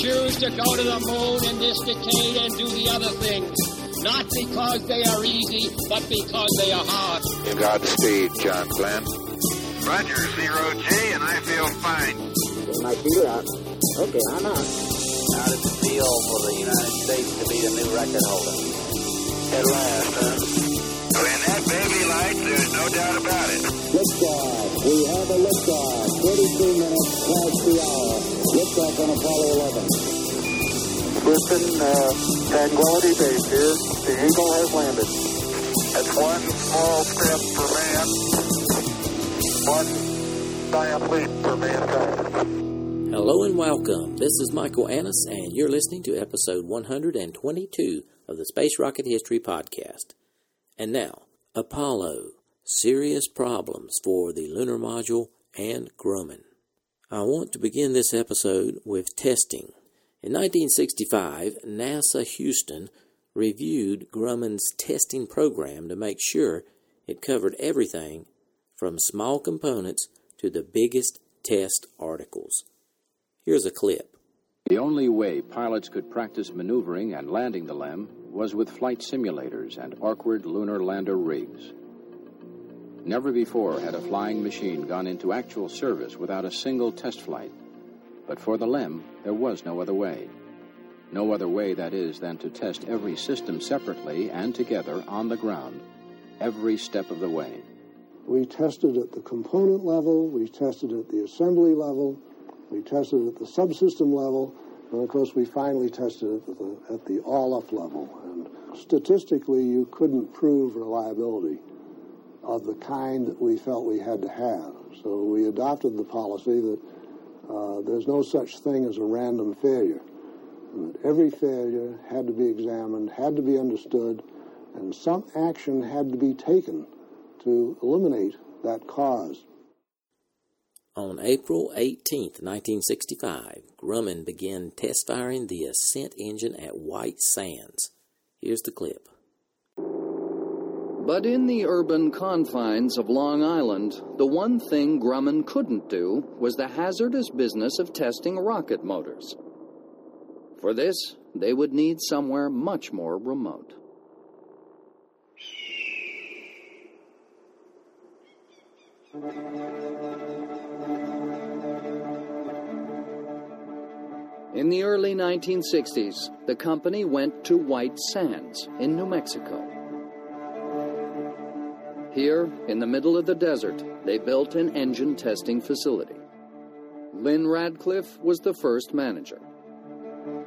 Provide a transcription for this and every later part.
choose to go to the moon in this decade and do the other things. Not because they are easy, but because they are hard. Godspeed, John Glenn. Roger, Zero G, and I feel fine. Get my feet out. Okay, I'm out. How does it feel for the United States to be the new record holder? At last, huh? When that baby lights, there's no doubt about it. Liftoff. We have a liftoff. 32 minutes past the hour. Liftoff on Apollo 11. Listen, uh, Tranquility Base here. The Eagle has landed. That's one small step for man, One giant leap for mankind. Hello and welcome. This is Michael Annis, and you're listening to episode 122 of the Space Rocket History Podcast. And now, Apollo Serious Problems for the Lunar Module and Grumman. I want to begin this episode with testing. In 1965, NASA Houston reviewed Grumman's testing program to make sure it covered everything from small components to the biggest test articles. Here's a clip. The only way pilots could practice maneuvering and landing the LEM was with flight simulators and awkward lunar lander rigs. Never before had a flying machine gone into actual service without a single test flight. But for the LEM, there was no other way. No other way, that is, than to test every system separately and together on the ground, every step of the way. We tested at the component level, we tested at the assembly level, we tested at the subsystem level, and of course we finally tested it at the, at the all-up level. And statistically, you couldn't prove reliability of the kind that we felt we had to have. So we adopted the policy that uh, there's no such thing as a random failure. That every failure had to be examined, had to be understood, and some action had to be taken to eliminate that cause. On April 18, 1965, Grumman began test firing the ascent engine at White Sands. Here's the clip. But in the urban confines of Long Island, the one thing Grumman couldn't do was the hazardous business of testing rocket motors. For this, they would need somewhere much more remote. In the early 1960s, the company went to White Sands in New Mexico. Here, in the middle of the desert, they built an engine testing facility. Lynn Radcliffe was the first manager.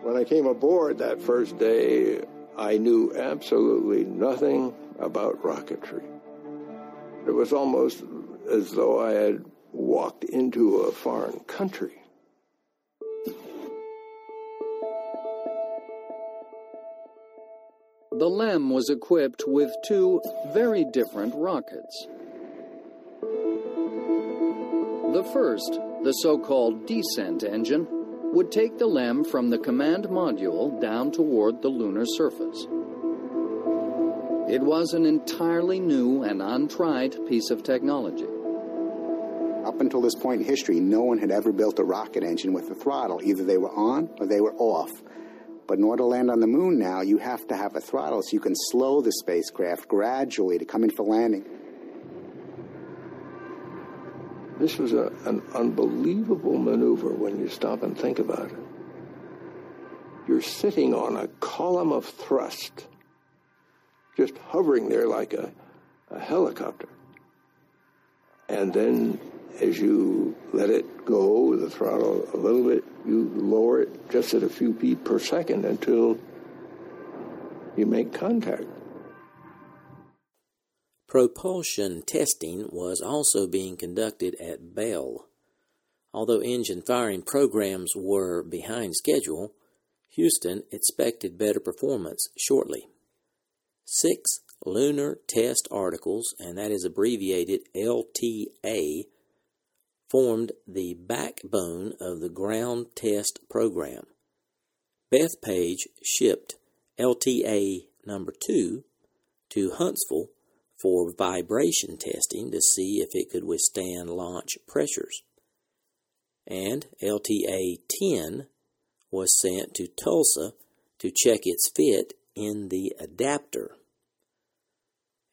When I came aboard that first day, I knew absolutely nothing about rocketry. It was almost as though I had walked into a foreign country. The LEM was equipped with two very different rockets. The first, the so called descent engine, would take the LEM from the command module down toward the lunar surface. It was an entirely new and untried piece of technology. Up until this point in history, no one had ever built a rocket engine with a throttle. Either they were on or they were off. But in order to land on the moon now, you have to have a throttle so you can slow the spacecraft gradually to come in for landing. This was a, an unbelievable maneuver when you stop and think about it. You're sitting on a column of thrust, just hovering there like a, a helicopter. And then as you let it go, the throttle a little bit, you lower it just at a few feet per second until you make contact. Propulsion testing was also being conducted at Bell. Although engine firing programs were behind schedule, Houston expected better performance shortly. Six lunar test articles, and that is abbreviated LTA, formed the backbone of the ground test program. Bethpage shipped LTA number 2 to Huntsville for vibration testing to see if it could withstand launch pressures. And LTA 10 was sent to Tulsa to check its fit in the adapter.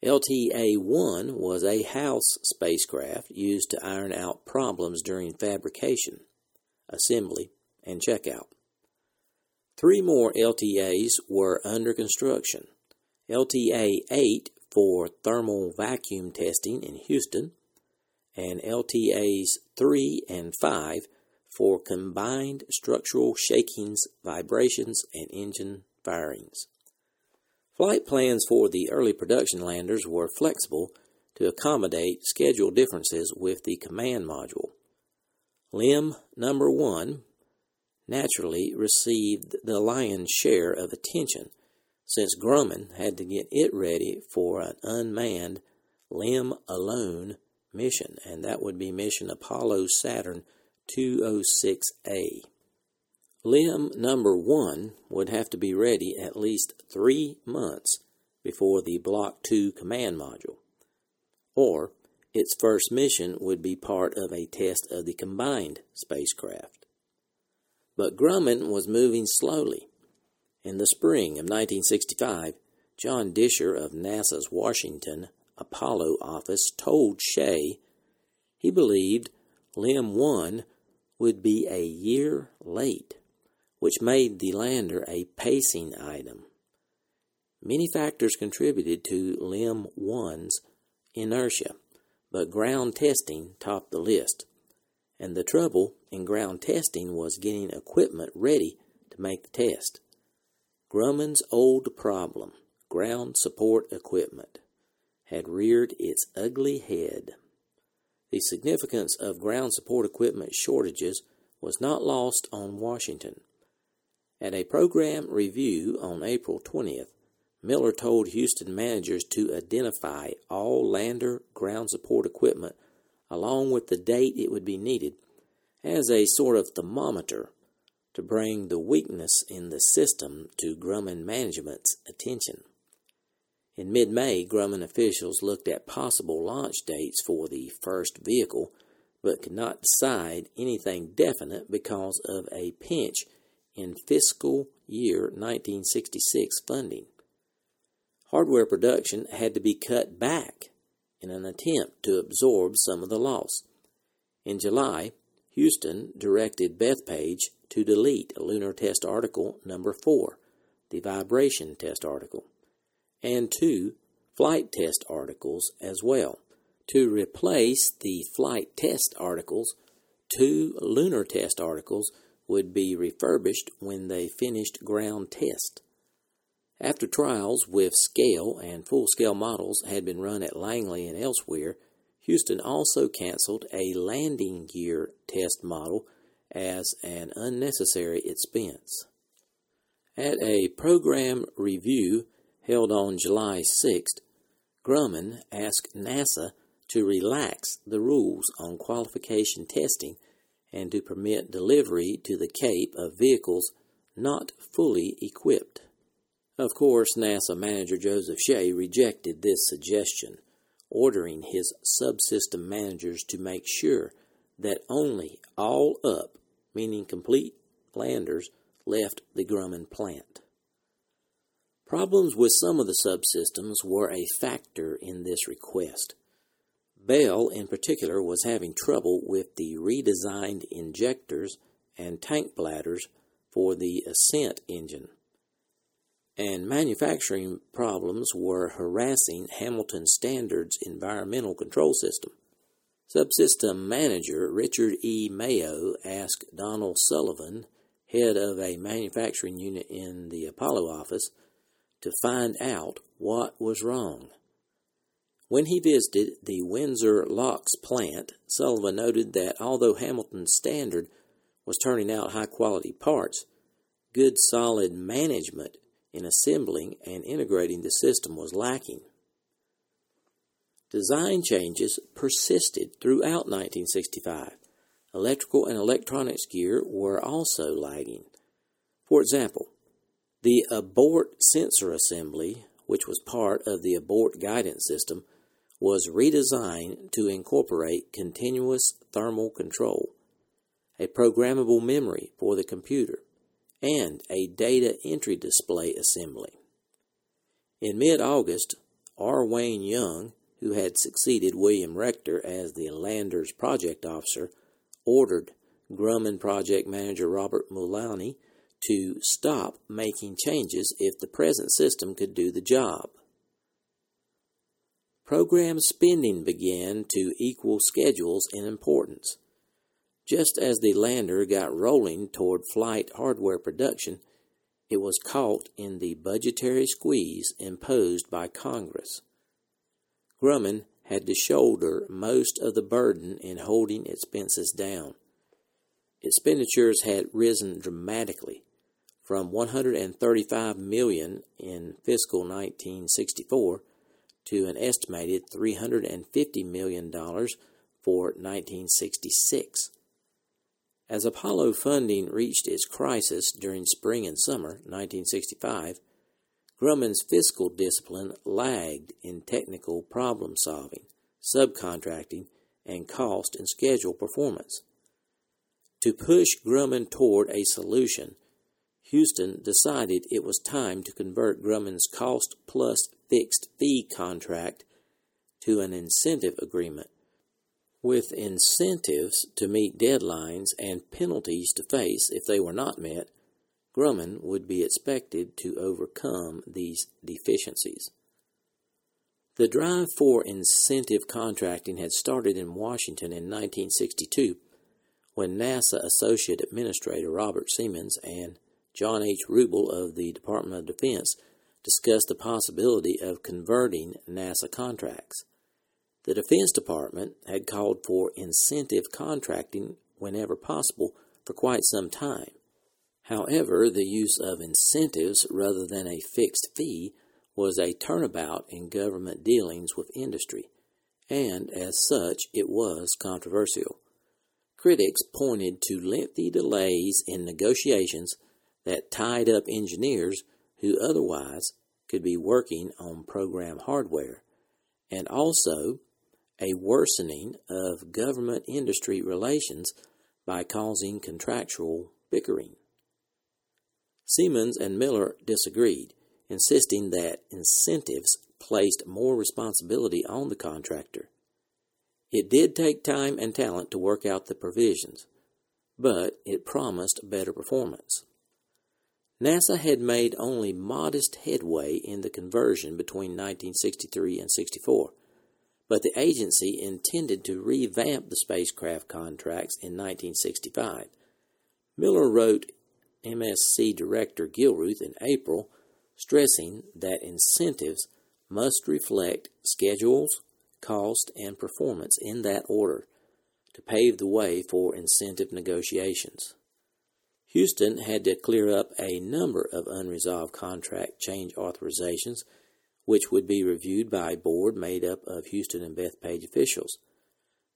LTA 1 was a house spacecraft used to iron out problems during fabrication, assembly, and checkout. Three more LTAs were under construction. LTA 8 for thermal vacuum testing in Houston, and LTAs 3 and 5 for combined structural shakings, vibrations, and engine firings. Flight plans for the early production landers were flexible to accommodate schedule differences with the command module. LEM number 1 naturally received the lion's share of attention since Grumman had to get it ready for an unmanned LEM alone mission, and that would be mission Apollo Saturn 206A. LEM number one would have to be ready at least three months before the Block 2 command module, or its first mission would be part of a test of the combined spacecraft. But Grumman was moving slowly. In the spring of 1965, John Disher of NASA's Washington Apollo office told Shea he believed LEM 1 would be a year late which made the lander a pacing item. Many factors contributed to LEM 1's inertia, but ground testing topped the list. And the trouble in ground testing was getting equipment ready to make the test. Grumman's old problem, ground support equipment, had reared its ugly head. The significance of ground support equipment shortages was not lost on Washington. At a program review on April 20th, Miller told Houston managers to identify all lander ground support equipment along with the date it would be needed as a sort of thermometer to bring the weakness in the system to Grumman management's attention. In mid May, Grumman officials looked at possible launch dates for the first vehicle, but could not decide anything definite because of a pinch in fiscal year 1966 funding. Hardware production had to be cut back in an attempt to absorb some of the loss. In July, Houston directed Bethpage to delete Lunar Test Article number 4, the vibration test article, and two flight test articles as well, to replace the flight test articles, two lunar test articles would be refurbished when they finished ground test. After trials with scale and full scale models had been run at Langley and elsewhere, Houston also canceled a landing gear test model as an unnecessary expense. At a program review held on July 6th, Grumman asked NASA to relax the rules on qualification testing and to permit delivery to the Cape of vehicles not fully equipped. Of course, NASA manager Joseph Shea rejected this suggestion, ordering his subsystem managers to make sure that only all up, meaning complete landers, left the Grumman plant. Problems with some of the subsystems were a factor in this request. Bell, in particular, was having trouble with the redesigned injectors and tank bladders for the Ascent engine. And manufacturing problems were harassing Hamilton Standard's environmental control system. Subsystem manager Richard E. Mayo asked Donald Sullivan, head of a manufacturing unit in the Apollo office, to find out what was wrong. When he visited the Windsor Locks plant, Sullivan noted that although Hamilton's Standard was turning out high quality parts, good solid management in assembling and integrating the system was lacking. Design changes persisted throughout 1965. Electrical and electronics gear were also lagging. For example, the abort sensor assembly, which was part of the abort guidance system, was redesigned to incorporate continuous thermal control, a programmable memory for the computer, and a data entry display assembly. In mid August, R. Wayne Young, who had succeeded William Rector as the Landers project officer, ordered Grumman project manager Robert Mullaney to stop making changes if the present system could do the job. Program spending began to equal schedules in importance. Just as the lander got rolling toward flight hardware production, it was caught in the budgetary squeeze imposed by Congress. Grumman had to shoulder most of the burden in holding expenses down. Expenditures had risen dramatically from 135 million in fiscal 1964 to an estimated 350 million dollars for 1966. As Apollo funding reached its crisis during spring and summer 1965, Grumman's fiscal discipline lagged in technical problem solving, subcontracting, and cost and schedule performance. To push Grumman toward a solution, Houston decided it was time to convert Grumman's cost plus fixed fee contract to an incentive agreement with incentives to meet deadlines and penalties to face if they were not met. Grumman would be expected to overcome these deficiencies. The drive for incentive contracting had started in Washington in 1962 when NASA Associate Administrator Robert Seamans and John H. Rubel of the Department of Defense discussed the possibility of converting NASA contracts. The Defense Department had called for incentive contracting whenever possible for quite some time. However, the use of incentives rather than a fixed fee was a turnabout in government dealings with industry, and as such it was controversial. Critics pointed to lengthy delays in negotiations that tied up engineers who otherwise could be working on program hardware, and also a worsening of government industry relations by causing contractual bickering. Seamans and Miller disagreed, insisting that incentives placed more responsibility on the contractor. It did take time and talent to work out the provisions, but it promised better performance. NASA had made only modest headway in the conversion between 1963 and 64, but the agency intended to revamp the spacecraft contracts in 1965. Miller wrote MSC Director Gilruth in April, stressing that incentives must reflect schedules, cost, and performance in that order to pave the way for incentive negotiations. Houston had to clear up a number of unresolved contract change authorizations, which would be reviewed by a board made up of Houston and Bethpage officials.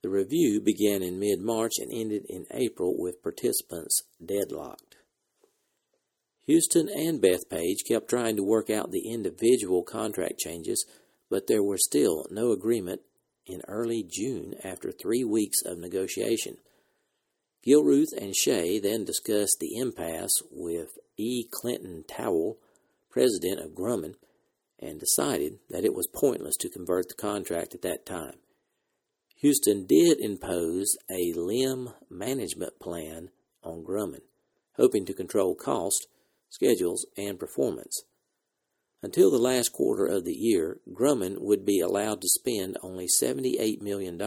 The review began in mid March and ended in April with participants deadlocked. Houston and Bethpage kept trying to work out the individual contract changes, but there was still no agreement in early June after three weeks of negotiation. Gilruth and Shea then discussed the impasse with E. Clinton Towle, president of Grumman, and decided that it was pointless to convert the contract at that time. Houston did impose a LEM management plan on Grumman, hoping to control cost, schedules, and performance. Until the last quarter of the year, Grumman would be allowed to spend only $78 million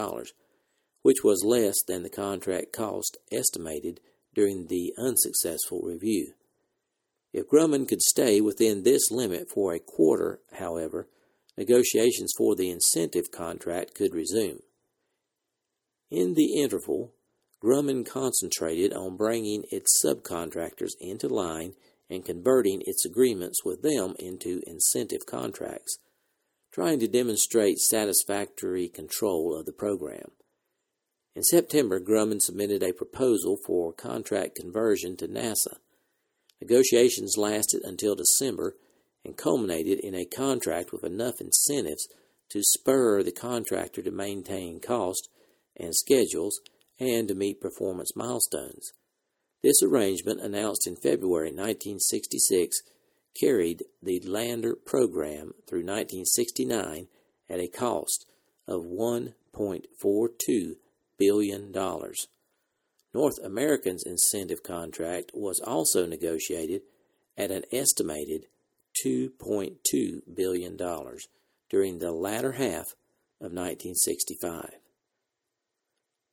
which was less than the contract cost estimated during the unsuccessful review. If Grumman could stay within this limit for a quarter, however, negotiations for the incentive contract could resume. In the interval, Grumman concentrated on bringing its subcontractors into line and converting its agreements with them into incentive contracts, trying to demonstrate satisfactory control of the program. In September, Grumman submitted a proposal for contract conversion to NASA. Negotiations lasted until December and culminated in a contract with enough incentives to spur the contractor to maintain cost and schedules and to meet performance milestones. This arrangement, announced in February 1966, carried the Lander program through 1969 at a cost of $1.42 billion. North American's incentive contract was also negotiated at an estimated $2.2 billion during the latter half of 1965.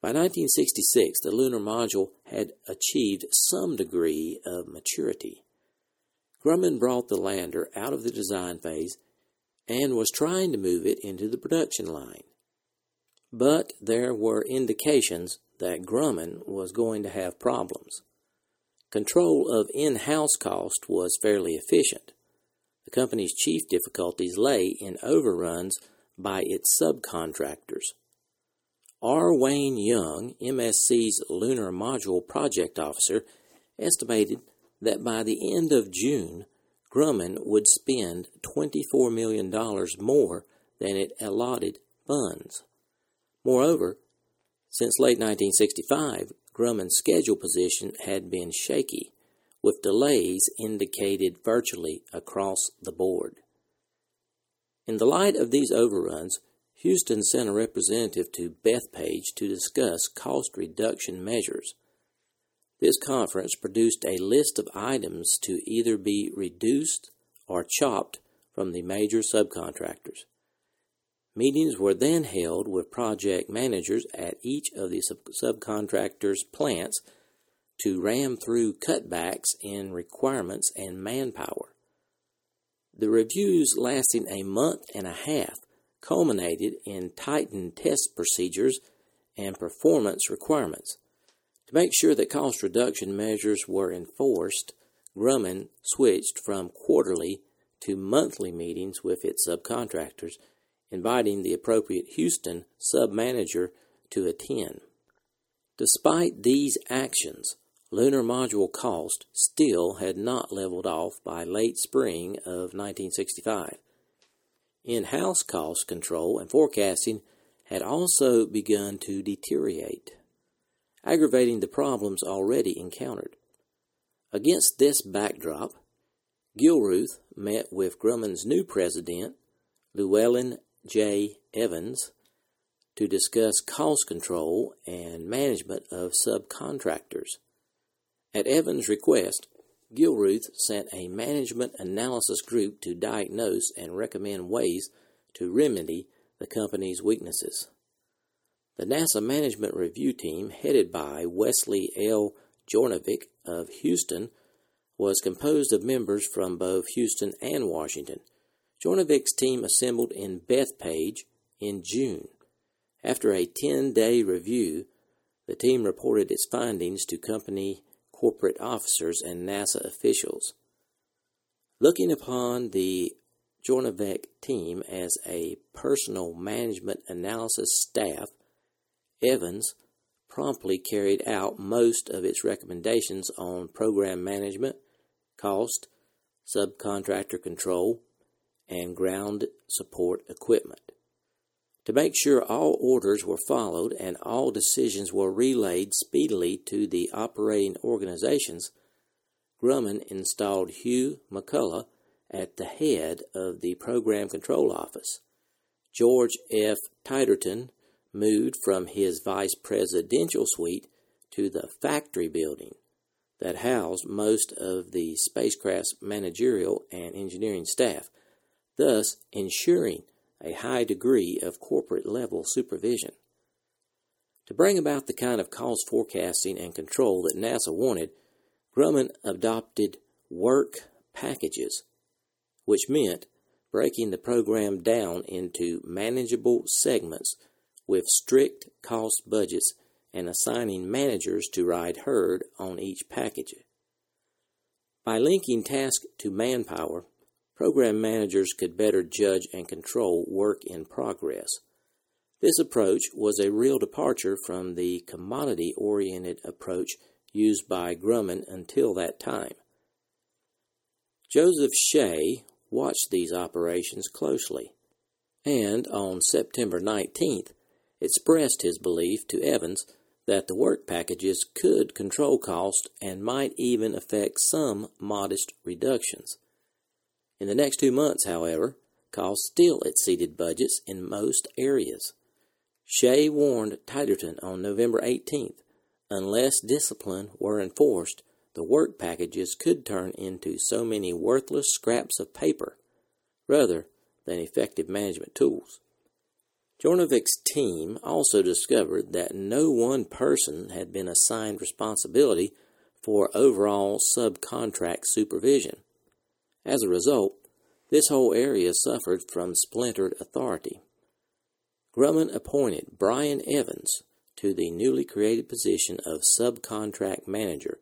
By 1966, the lunar module had achieved some degree of maturity. Grumman brought the lander out of the design phase and was trying to move it into the production line. But there were indications that Grumman was going to have problems. Control of in house cost was fairly efficient. The company's chief difficulties lay in overruns by its subcontractors. R. Wayne Young, MSC's Lunar Module Project Officer, estimated that by the end of June, Grumman would spend $24 million more than it allotted funds. Moreover, since late 1965, Grumman's schedule position had been shaky, with delays indicated virtually across the board. In the light of these overruns, Houston sent a representative to Bethpage to discuss cost reduction measures. This conference produced a list of items to either be reduced or chopped from the major subcontractors. Meetings were then held with project managers at each of the sub- subcontractors' plants to ram through cutbacks in requirements and manpower. The reviews, lasting a month and a half, culminated in tightened test procedures and performance requirements. To make sure that cost reduction measures were enforced, Grumman switched from quarterly to monthly meetings with its subcontractors inviting the appropriate Houston sub manager to attend. Despite these actions, lunar module cost still had not leveled off by late spring of 1965. In house cost control and forecasting had also begun to deteriorate, aggravating the problems already encountered. Against this backdrop, Gilruth met with Grumman's new president, Llewellyn J. Evans to discuss cost control and management of subcontractors. At Evans' request, Gilruth sent a management analysis group to diagnose and recommend ways to remedy the company's weaknesses. The NASA Management Review Team, headed by Wesley L. Hjornevik of Houston, was composed of members from both Houston and Washington. Hjornevik's team assembled in Bethpage in June. After a 10 day review, the team reported its findings to company corporate officers and NASA officials. Looking upon the Jornevik team as a personal management analysis staff, Evans promptly carried out most of its recommendations on program management, cost, subcontractor control, and ground support equipment. To make sure all orders were followed and all decisions were relayed speedily to the operating organizations, Grumman installed Hugh McCullough at the head of the Program Control Office. George F. Titterton moved from his vice presidential suite to the factory building that housed most of the spacecraft's managerial and engineering staff thus ensuring a high degree of corporate level supervision. To bring about the kind of cost forecasting and control that NASA wanted, Grumman adopted work packages, which meant breaking the program down into manageable segments with strict cost budgets and assigning managers to ride herd on each package. By linking task to manpower, program managers could better judge and control work in progress. This approach was a real departure from the commodity oriented approach used by Grumman until that time. Joseph Shea watched these operations closely and on September 19th expressed his belief to Evans that the work packages could control cost and might even affect some modest reductions. In the next two months, however, costs still exceeded budgets in most areas. Shea warned Titterton on November 18th unless discipline were enforced, the work packages could turn into so many worthless scraps of paper rather than effective management tools. Hjornevik's team also discovered that no one person had been assigned responsibility for overall subcontract supervision. As a result, this whole area suffered from splintered authority. Grumman appointed Brian Evans to the newly created position of subcontract manager,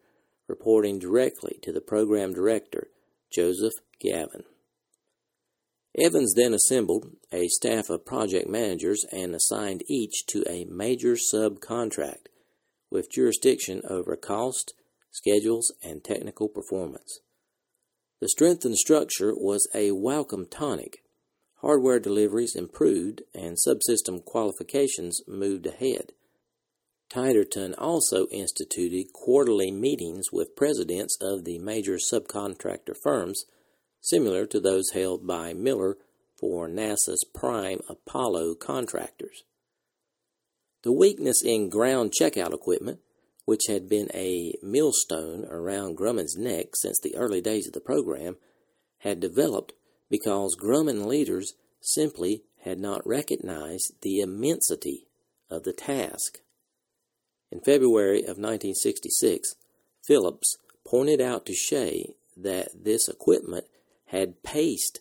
reporting directly to the program director, Joseph Gavin. Evans then assembled a staff of project managers and assigned each to a major subcontract with jurisdiction over cost, schedules, and technical performance. The strengthened structure was a welcome tonic. Hardware deliveries improved and subsystem qualifications moved ahead. Titterton also instituted quarterly meetings with presidents of the major subcontractor firms similar to those held by Miller for NASA's prime Apollo contractors. The weakness in ground checkout equipment, which had been a millstone around Grumman's neck since the early days of the program, had developed because Grumman leaders simply had not recognized the immensity of the task. In February of 1966, Phillips pointed out to Shea that this equipment had paced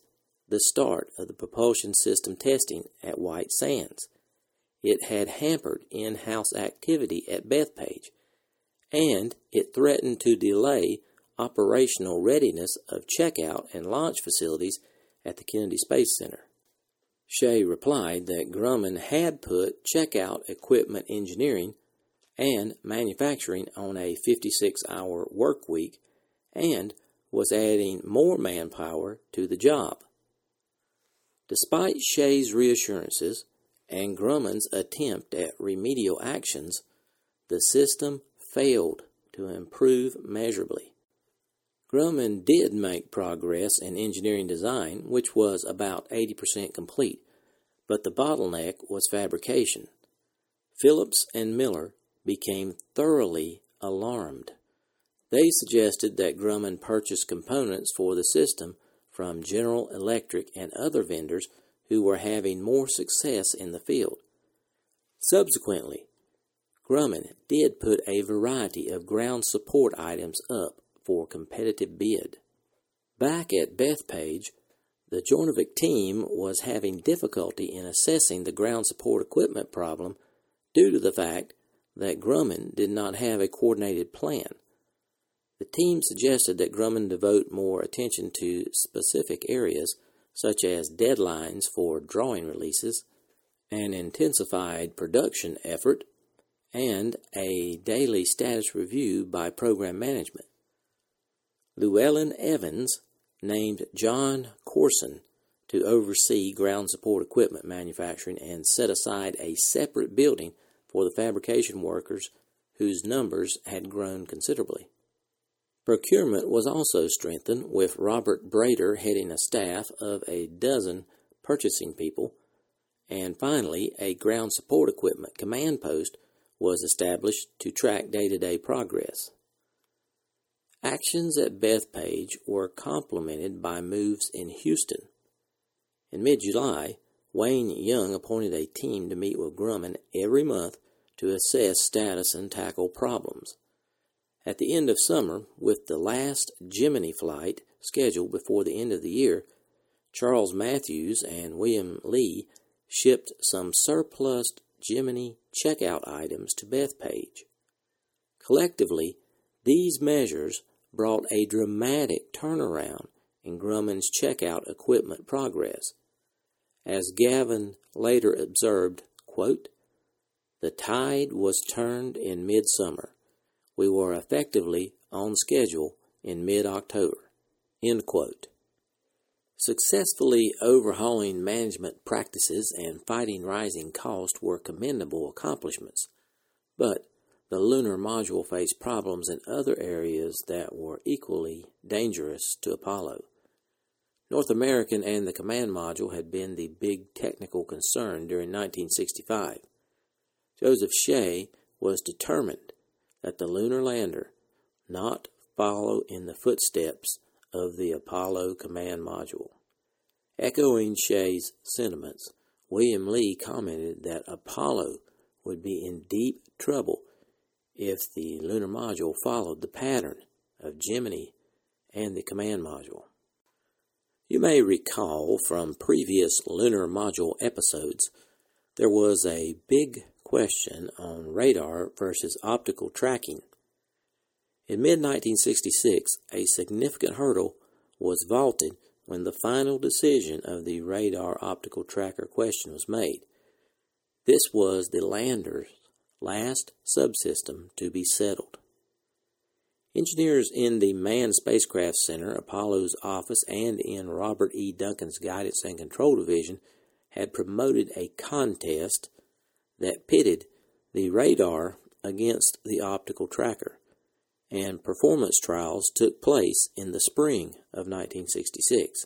the start of the propulsion system testing at White Sands. It had hampered in house activity at Bethpage, and it threatened to delay operational readiness of checkout and launch facilities at the Kennedy Space Center. Shea replied that Grumman had put checkout equipment engineering and manufacturing on a 56 hour work week and was adding more manpower to the job. Despite Shea's reassurances and Grumman's attempt at remedial actions, the system failed to improve measurably. Grumman did make progress in engineering design, which was about 80% complete, but the bottleneck was fabrication. Phillips and Miller became thoroughly alarmed. They suggested that Grumman purchase components for the system from General Electric and other vendors who were having more success in the field. Subsequently, Grumman did put a variety of ground support items up for competitive bid. Back at Bethpage, the Hjornevik team was having difficulty in assessing the ground support equipment problem due to the fact that Grumman did not have a coordinated plan. The team suggested that Grumman devote more attention to specific areas, such as deadlines for drawing releases, an intensified production effort, and a daily status review by program management. Llewellyn Evans named John Corson to oversee ground support equipment manufacturing and set aside a separate building for the fabrication workers whose numbers had grown considerably. Procurement was also strengthened, with Robert Brader heading a staff of a dozen purchasing people, and finally, a ground support equipment command post was established to track day to day progress. Actions at Bethpage were complemented by moves in Houston. In mid July, Wayne Young appointed a team to meet with Grumman every month to assess status and tackle problems. At the end of summer, with the last Gemini flight scheduled before the end of the year, Charles Mathews and William Lee shipped some surplus Gemini checkout items to Bethpage. Collectively, these measures brought a dramatic turnaround in Grumman's checkout equipment progress. As Gavin later observed, quote, the tide was turned in midsummer we were effectively on schedule in mid October. Successfully overhauling management practices and fighting rising costs were commendable accomplishments, but the lunar module faced problems in other areas that were equally dangerous to Apollo. North American and the command module had been the big technical concern during 1965. Joseph Shea was determined that the lunar lander not follow in the footsteps of the Apollo command module. Echoing Shea's sentiments, William Lee commented that Apollo would be in deep trouble if the lunar module followed the pattern of Gemini and the command module. You may recall from previous lunar module episodes there was a big question on radar versus optical tracking. In mid 1966, a significant hurdle was vaulted when the final decision of the radar optical tracker question was made. This was the lander's last subsystem to be settled. Engineers in the Manned Spacecraft Center, Apollo's office, and in Robert E. Duncan's Guidance and Control Division had promoted a contest that pitted the radar against the optical tracker, and performance trials took place in the spring of 1966.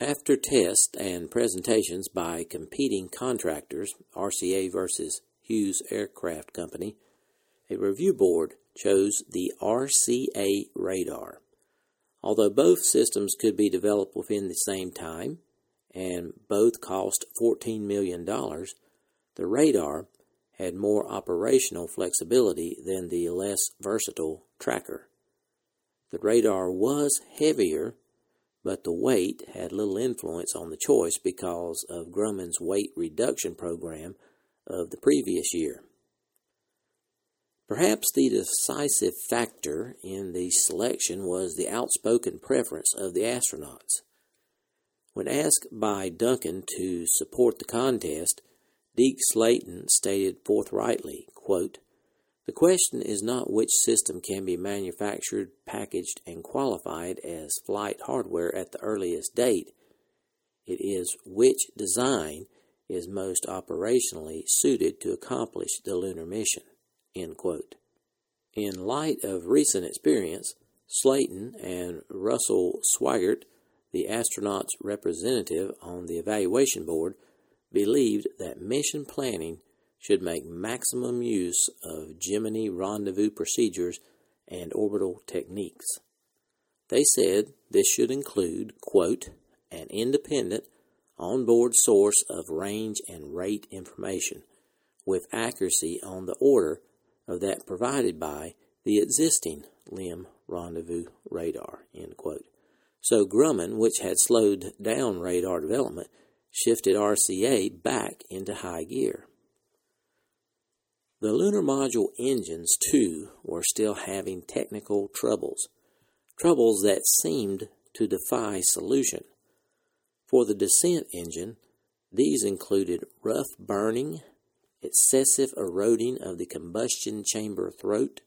After tests and presentations by competing contractors, RCA versus Hughes Aircraft Company, a review board chose the RCA radar. Although both systems could be developed within the same time and both cost $14 million, the radar had more operational flexibility than the less versatile tracker. The radar was heavier, but the weight had little influence on the choice because of Grumman's weight reduction program of the previous year. Perhaps the decisive factor in the selection was the outspoken preference of the astronauts. When asked by Duncan to support the contest, Deke Slayton stated forthrightly, quote, The question is not which system can be manufactured, packaged, and qualified as flight hardware at the earliest date. It is which design is most operationally suited to accomplish the lunar mission. In light of recent experience, Slayton and Russell Schweickart, the astronauts' representative on the evaluation board, believed that mission planning should make maximum use of Gemini rendezvous procedures and orbital techniques. They said this should include, quote, an independent onboard source of range and rate information with accuracy on the order of that provided by the existing LEM rendezvous radar. End quote. So Grumman, which had slowed down radar development, shifted RCA back into high gear. The lunar module engines, too, were still having technical troubles, troubles that seemed to defy solution. For the descent engine, these included rough burning, excessive eroding of the combustion chamber throat,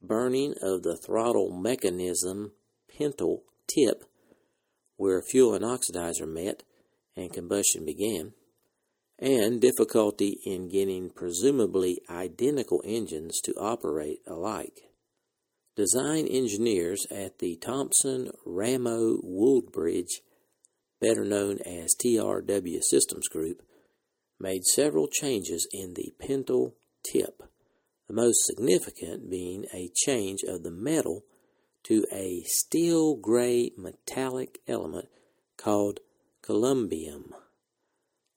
burning of the throttle mechanism pintle tip where fuel and oxidizer met, and combustion began, and difficulty in getting presumably identical engines to operate alike. Design engineers at the Thompson Ramo Wooldridge, better known as TRW Systems Group, made several changes in the pintle tip, the most significant being a change of the metal to a steel gray metallic element called columbium,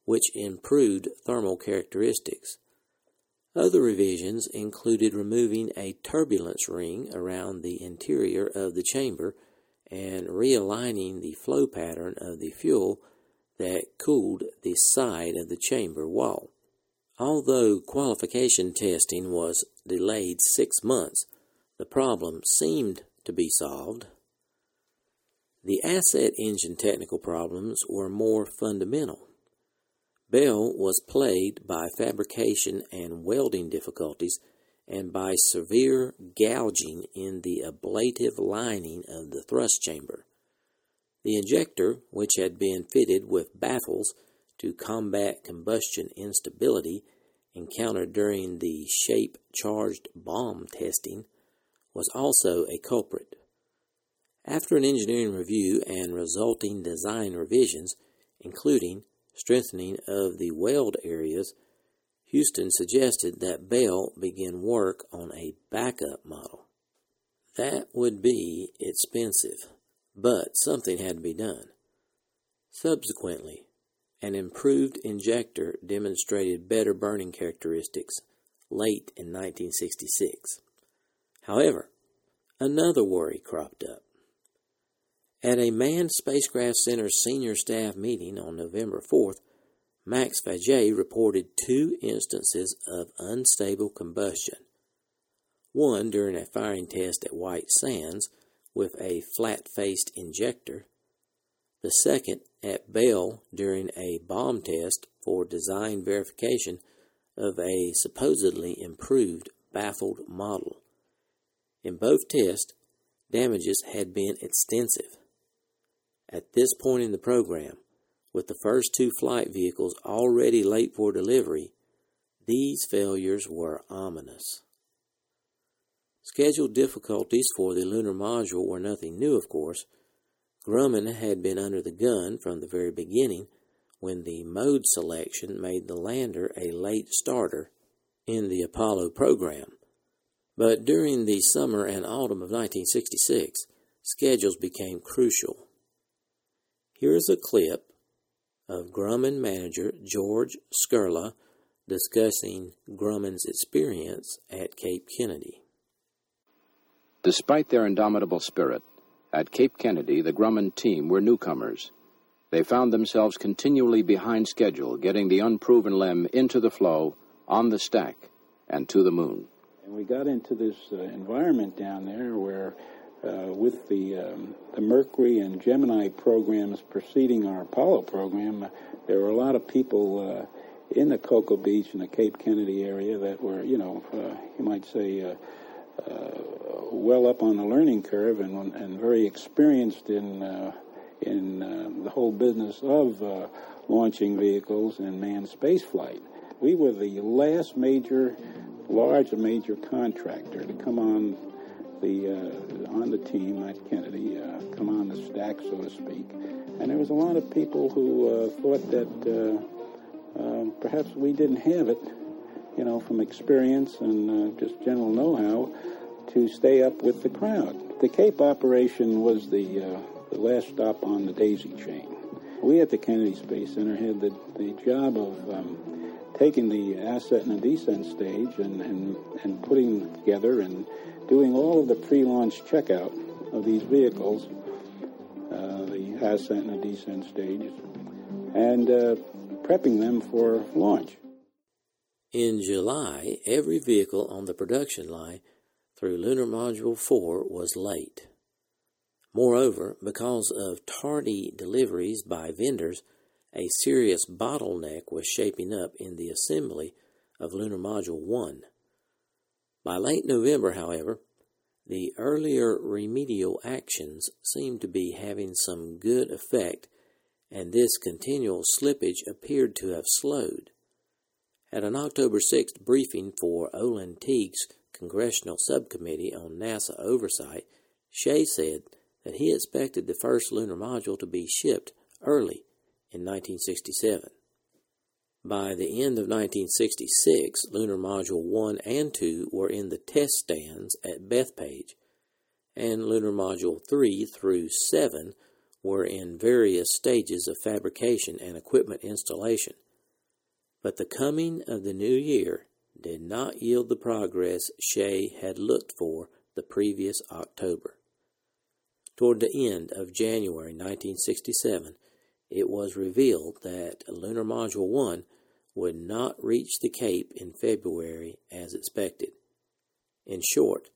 which improved thermal characteristics. Other revisions included removing a turbulence ring around the interior of the chamber and realigning the flow pattern of the fuel that cooled the side of the chamber wall. Although qualification testing was delayed six months, the problem seemed to be solved the ascent engine technical problems were more fundamental. Bell was plagued by fabrication and welding difficulties and by severe gouging in the ablative lining of the thrust chamber. The injector, which had been fitted with baffles to combat combustion instability encountered during the shape charged bomb testing was also a culprit. After an engineering review and resulting design revisions, including strengthening of the weld areas, Houston suggested that Bell begin work on a backup model. That would be expensive, but something had to be done. Subsequently, an improved injector demonstrated better burning characteristics late in 1966. However, another worry cropped up. At a Manned Spacecraft Center senior staff meeting on November 4th, Max Faget reported two instances of unstable combustion. One during a firing test at White Sands with a flat faced injector, the second at Bell during a bomb test for design verification of a supposedly improved baffled model. In both tests, damages had been extensive. At this point in the program, with the first two flight vehicles already late for delivery, these failures were ominous. Scheduled difficulties for the lunar module were nothing new, of course. Grumman had been under the gun from the very beginning when the mode selection made the lander a late starter in the Apollo program. But during the summer and autumn of 1966, schedules became crucial. Here is a clip of Grumman manager George Skurla discussing Grumman's experience at Cape Kennedy. Despite their indomitable spirit, at Cape Kennedy, the Grumman team were newcomers. They found themselves continually behind schedule, getting the unproven LEM into the flow, on the stack, and to the moon. And we got into this uh, environment down there where uh, with the um, the Mercury and Gemini programs preceding our Apollo program, there were a lot of people uh, in the Cocoa Beach and the Cape Kennedy area that were, you know, uh, you might say, uh, uh, well up on the learning curve and and very experienced in in the whole business of launching vehicles and manned space flight. We were the last major, large major contractor to come on the uh, on the team at Kennedy, uh, come on the stack, so to speak. And there was a lot of people who uh, thought that uh, perhaps we didn't have it, you know, from experience and just general know-how to stay up with the crowd. The Cape operation was the, the last stop on the daisy chain. We at the Kennedy Space Center had the, the job of um, taking the ascent and the descent stage and, and, and putting together and doing all of the pre-launch checkout of these vehicles, uh, the ascent and the descent stages, and uh, prepping them for launch. In July, every vehicle on the production line through Lunar Module 4 was late. Moreover, because of tardy deliveries by vendors, a serious bottleneck was shaping up in the assembly of Lunar Module 1. By late November, however, the earlier remedial actions seemed to be having some good effect, and this continual slippage appeared to have slowed. At an October 6th briefing for Olin Teague's Congressional Subcommittee on NASA Oversight, Shea said that he expected the first lunar module to be shipped early in 1967. By the end of 1966, Lunar Module 1 and 2 were in the test stands at Bethpage, and Lunar Module 3 through 7 were in various stages of fabrication and equipment installation. But the coming of the new year did not yield the progress Shea had looked for the previous October. Toward the end of January 1967, it was revealed that Lunar Module 1 would not reach the Cape in February as expected. In short,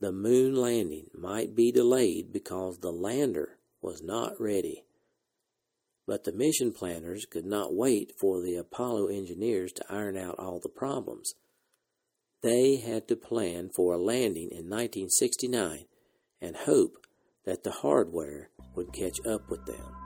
the moon landing might be delayed because the lander was not ready. But the mission planners could not wait for the Apollo engineers to iron out all the problems. They had to plan for a landing in 1969 and hope that the hardware would catch up with them.